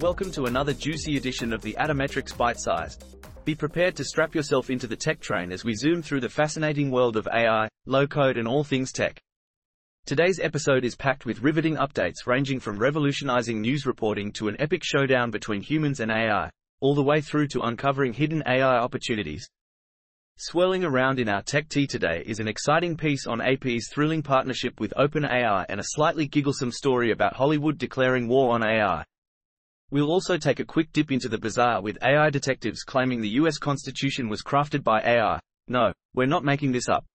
Welcome to another juicy edition of the Atometrix ByteSize. Be prepared to strap yourself into the tech train as we zoom through the fascinating world of AI, low code, and all things tech. Today's episode is packed with riveting updates ranging from revolutionizing news reporting to an epic showdown between humans and AI, all the way through to uncovering hidden AI opportunities. Swirling around in our tech tea today is an exciting piece on AP's thrilling partnership with OpenAI and a slightly gigglesome story about Hollywood declaring war on AI. We'll also take a quick dip into the bizarre with AI detectives claiming the US Constitution was crafted by AI. No, we're not making this up.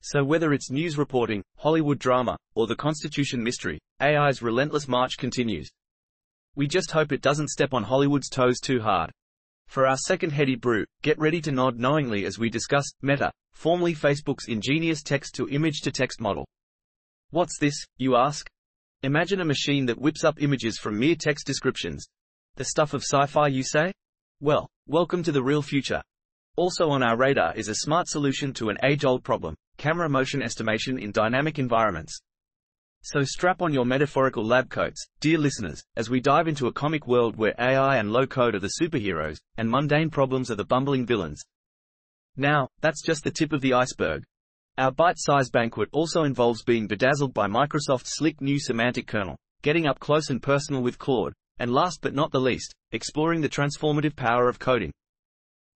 So whether it's news reporting, Hollywood drama, or the Constitution mystery, AI's relentless march continues. We just hope it doesn't step on Hollywood's toes too hard. For our second heady brew, get ready to nod knowingly as we discuss Meta, formerly Facebook's ingenious text-to-image-to-text model. What's this, you ask? Imagine a machine that whips up images from mere text descriptions. The stuff of sci-fi, you say? Well, welcome to the real future. Also on our radar is a smart solution to an age-old problem, camera motion estimation in dynamic environments. So strap on your metaphorical lab coats, dear listeners, as we dive into a comic world where AI and low code are the superheroes, and mundane problems are the bumbling villains. Now, that's just the tip of the iceberg. Our bite-sized banquet also involves being bedazzled by Microsoft's slick new semantic kernel, getting up close and personal with Claude, and last but not the least, exploring the transformative power of coding.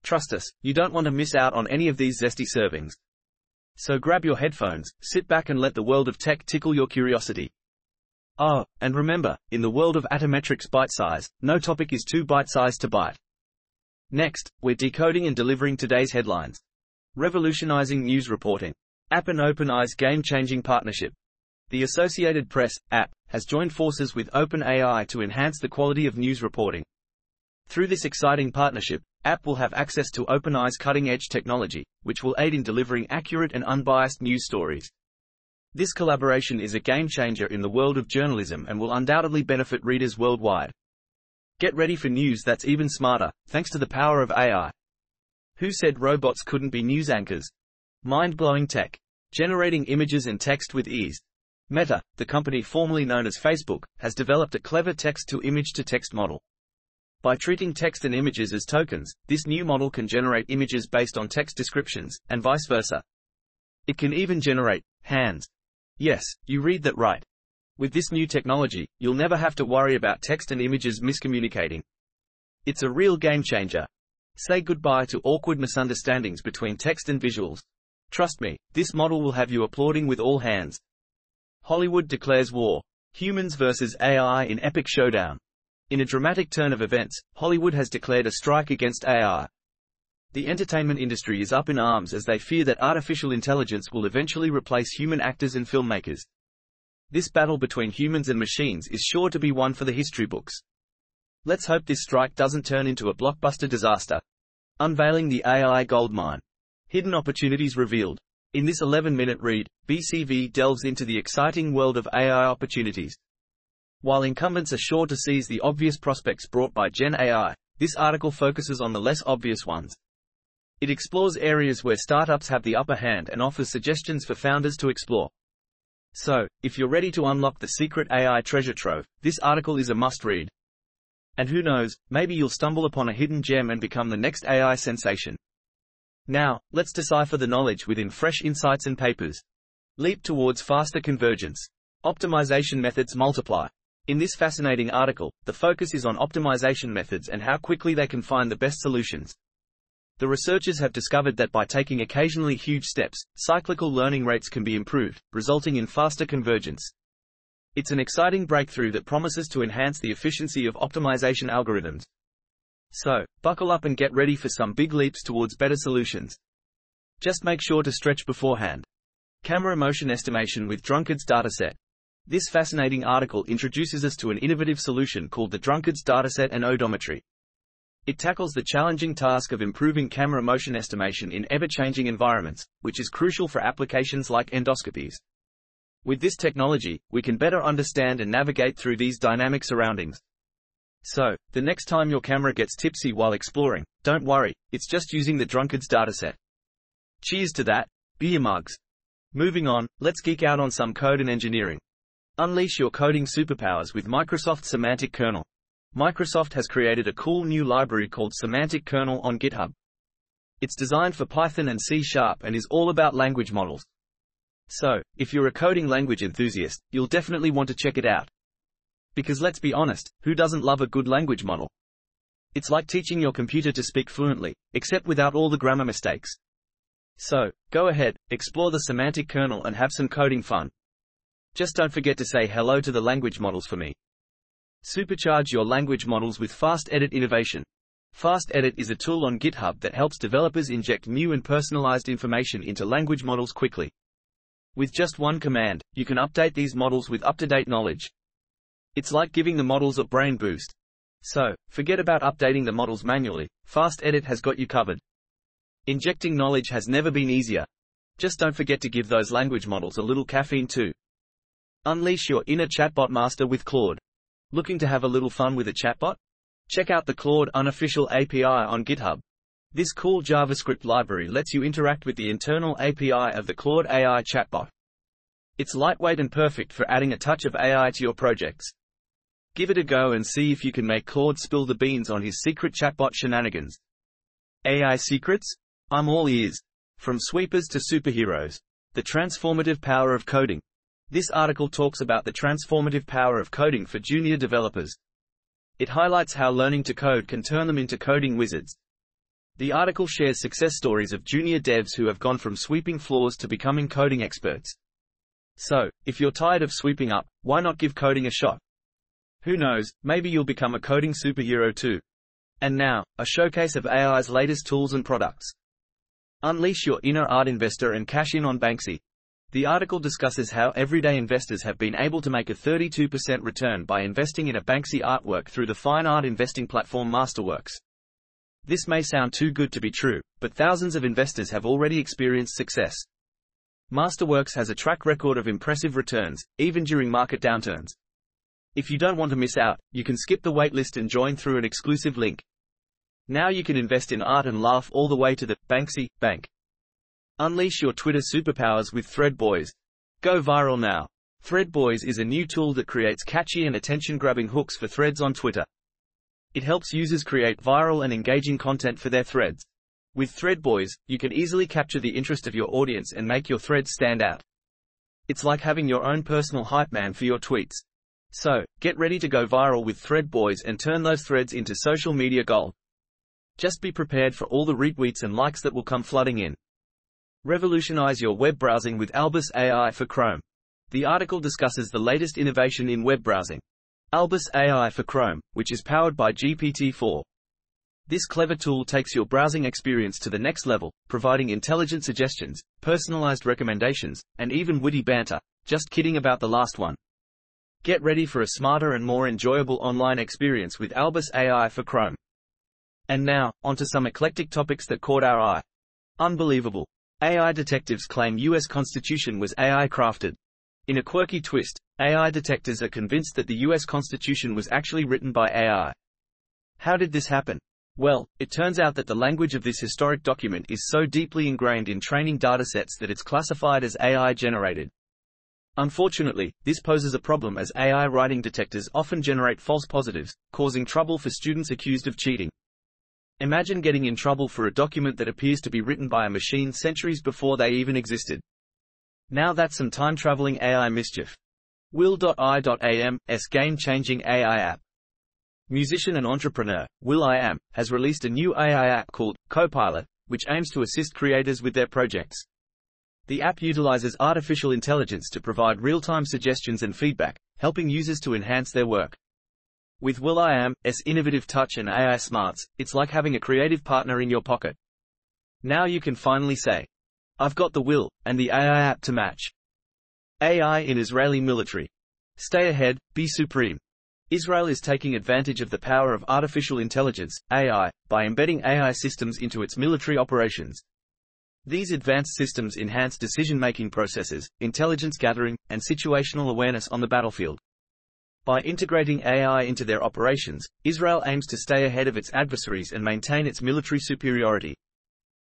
Trust us, you don't want to miss out on any of these zesty servings. So grab your headphones, sit back and let the world of tech tickle your curiosity. Oh, and remember, in the world of Atometrix ByteSize, no topic is too bite sized to bite. Next, we're decoding and delivering today's headlines. Revolutionizing news reporting. AP and OpenAI's game-changing partnership. The Associated Press, AP, has joined forces with OpenAI to enhance the quality of news reporting. Through this exciting partnership, AP will have access to OpenAI's cutting-edge technology, which will aid in delivering accurate and unbiased news stories. This collaboration is a game changer in the world of journalism and will undoubtedly benefit readers worldwide. Get ready for news that's even smarter, thanks to the power of AI. Who said robots couldn't be news anchors? Mind-blowing tech. Generating images and text with ease. Meta, the company formerly known as Facebook, has developed a clever text-to-image-to-text model. By treating text and images as tokens, this new model can generate images based on text descriptions, and vice versa. It can even generate hands. Yes, you read that right. With this new technology, you'll never have to worry about text and images miscommunicating. It's a real game changer. Say goodbye to awkward misunderstandings between text and visuals. Trust me, this model will have you applauding with all hands. Hollywood declares war. Humans versus AI in epic showdown. In a dramatic turn of events, Hollywood has declared a strike against AI. The entertainment industry is up in arms as they fear that artificial intelligence will eventually replace human actors and filmmakers. This battle between humans and machines is sure to be one for the history books. Let's hope this strike doesn't turn into a blockbuster disaster. Unveiling the AI goldmine. Hidden opportunities revealed. In this 11 minute read, BCV delves into the exciting world of AI opportunities. While incumbents are sure to seize the obvious prospects brought by Gen AI, this article focuses on the less obvious ones. It explores areas where startups have the upper hand and offers suggestions for founders to explore. So, if you're ready to unlock the secret AI treasure trove, this article is a must read. And who knows, maybe you'll stumble upon a hidden gem and become the next AI sensation. Now, let's decipher the knowledge within fresh insights and papers. Leap towards faster convergence. Optimization methods multiply. In this fascinating article, the focus is on optimization methods and how quickly they can find the best solutions. The researchers have discovered that by taking occasionally huge steps, cyclical learning rates can be improved, resulting in faster convergence. It's an exciting breakthrough that promises to enhance the efficiency of optimization algorithms. So, buckle up and get ready for some big leaps towards better solutions. Just make sure to stretch beforehand. Camera motion estimation with Drunkard's dataset. This fascinating article introduces us to an innovative solution called the Drunkard's dataset and odometry. It tackles the challenging task of improving camera motion estimation in ever-changing environments, which is crucial for applications like endoscopies. With this technology, we can better understand and navigate through these dynamic surroundings. So, the next time your camera gets tipsy while exploring, don't worry, it's just using the Drunkard's dataset. Cheers to that, beer mugs. Moving on, let's geek out on some code and engineering. Unleash your coding superpowers with Microsoft Semantic Kernel. Microsoft has created a cool new library called Semantic Kernel on GitHub. It's designed for Python and C Sharp and is all about language models. So, if you're a coding language enthusiast, you'll definitely want to check it out. Because let's be honest, who doesn't love a good language model? It's like teaching your computer to speak fluently, except without all the grammar mistakes. So, go ahead, explore the semantic kernel and have some coding fun. Just don't forget to say hello to the language models for me. Supercharge your language models with Fast Edit Innovation. Fast Edit is a tool on GitHub that helps developers inject new and personalized information into language models quickly. With just one command, you can update these models with up-to-date knowledge. It's like giving the models a brain boost. So, forget about updating the models manually, Fast Edit has got you covered. Injecting knowledge has never been easier. Just don't forget to give those language models a little caffeine too. Unleash your inner chatbot master with Claude. Looking to have a little fun with a chatbot? Check out the Claude unofficial API on GitHub. This cool JavaScript library lets you interact with the internal API of the Claude AI chatbot. It's lightweight and perfect for adding a touch of AI to your projects. Give it a go and see if you can make Claude spill the beans on his secret chatbot shenanigans. AI secrets? I'm all ears. From sweepers to superheroes. The transformative power of coding. This article talks about the transformative power of coding for junior developers. It highlights how learning to code can turn them into coding wizards. The article shares success stories of junior devs who have gone from sweeping floors to becoming coding experts. So, if you're tired of sweeping up, why not give coding a shot? Who knows, maybe you'll become a coding superhero too. And now, a showcase of AI's latest tools and products. Unleash your inner art investor and cash in on Banksy. The article discusses how everyday investors have been able to make a 32% return by investing in a Banksy artwork through the fine art investing platform Masterworks. This may sound too good to be true, but thousands of investors have already experienced success. Masterworks has a track record of impressive returns, even during market downturns. If you don't want to miss out, you can skip the waitlist and join through an exclusive link. Now you can invest in art and laugh all the way to the Banksy Bank. Unleash your Twitter superpowers with Threadboys. Go viral now. Threadboys is a new tool that creates catchy and attention-grabbing hooks for threads on Twitter. It helps users create viral and engaging content for their threads. With Threadboys, you can easily capture the interest of your audience and make your threads stand out. It's like having your own personal hype man for your tweets. So, get ready to go viral with Thread Boys and turn those threads into social media gold. Just be prepared for all the retweets and likes that will come flooding in. Revolutionize your web browsing with Albus AI for Chrome. The article discusses the latest innovation in web browsing. Albus AI for Chrome, which is powered by GPT-4. This clever tool takes your browsing experience to the next level, providing intelligent suggestions, personalized recommendations, and even witty banter. Just kidding about the last one. Get ready for a smarter and more enjoyable online experience with Albus AI for Chrome. And now, onto some eclectic topics that caught our eye. Unbelievable. AI detectives claim US Constitution was AI crafted. In a quirky twist, AI detectives are convinced that the US Constitution was actually written by AI. How did this happen? Well, it turns out that the language of this historic document is so deeply ingrained in training datasets that it's classified as AI generated. Unfortunately, this poses a problem as AI writing detectors often generate false positives, causing trouble for students accused of cheating. Imagine getting in trouble for a document that appears to be written by a machine centuries before they even existed. Now that's some time-traveling AI mischief. Will.i.am's game-changing AI app. Musician and entrepreneur, will.i.am, has released a new AI app called Copilot, which aims to assist creators with their projects. The app utilizes artificial intelligence to provide real-time suggestions and feedback, helping users to enhance their work. With will.i.am's innovative touch and AI smarts, it's like having a creative partner in your pocket. Now you can finally say, I've got the will, and the AI app to match. AI in Israeli military. Stay ahead, be supreme. Israel is taking advantage of the power of artificial intelligence, AI, by embedding AI systems into its military operations. These advanced systems enhance decision-making processes, intelligence gathering, and situational awareness on the battlefield. By integrating AI into their operations, Israel aims to stay ahead of its adversaries and maintain its military superiority.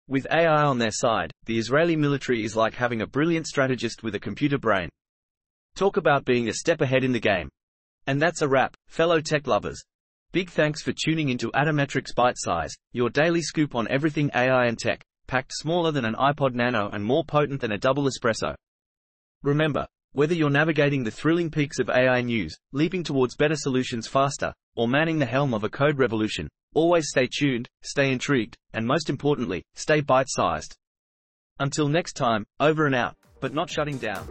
With AI on their side, the Israeli military is like having a brilliant strategist with a computer brain. Talk about being a step ahead in the game. And that's a wrap, fellow tech lovers. Big thanks for tuning into Atometrix ByteSize, your daily scoop on everything AI and tech, packed smaller than an iPod Nano and more potent than a double espresso. Remember, whether you're navigating the thrilling peaks of AI news, leaping towards better solutions faster, or manning the helm of a code revolution, always stay tuned, stay intrigued, and most importantly, stay bite-sized. Until next time, over and out, but not shutting down.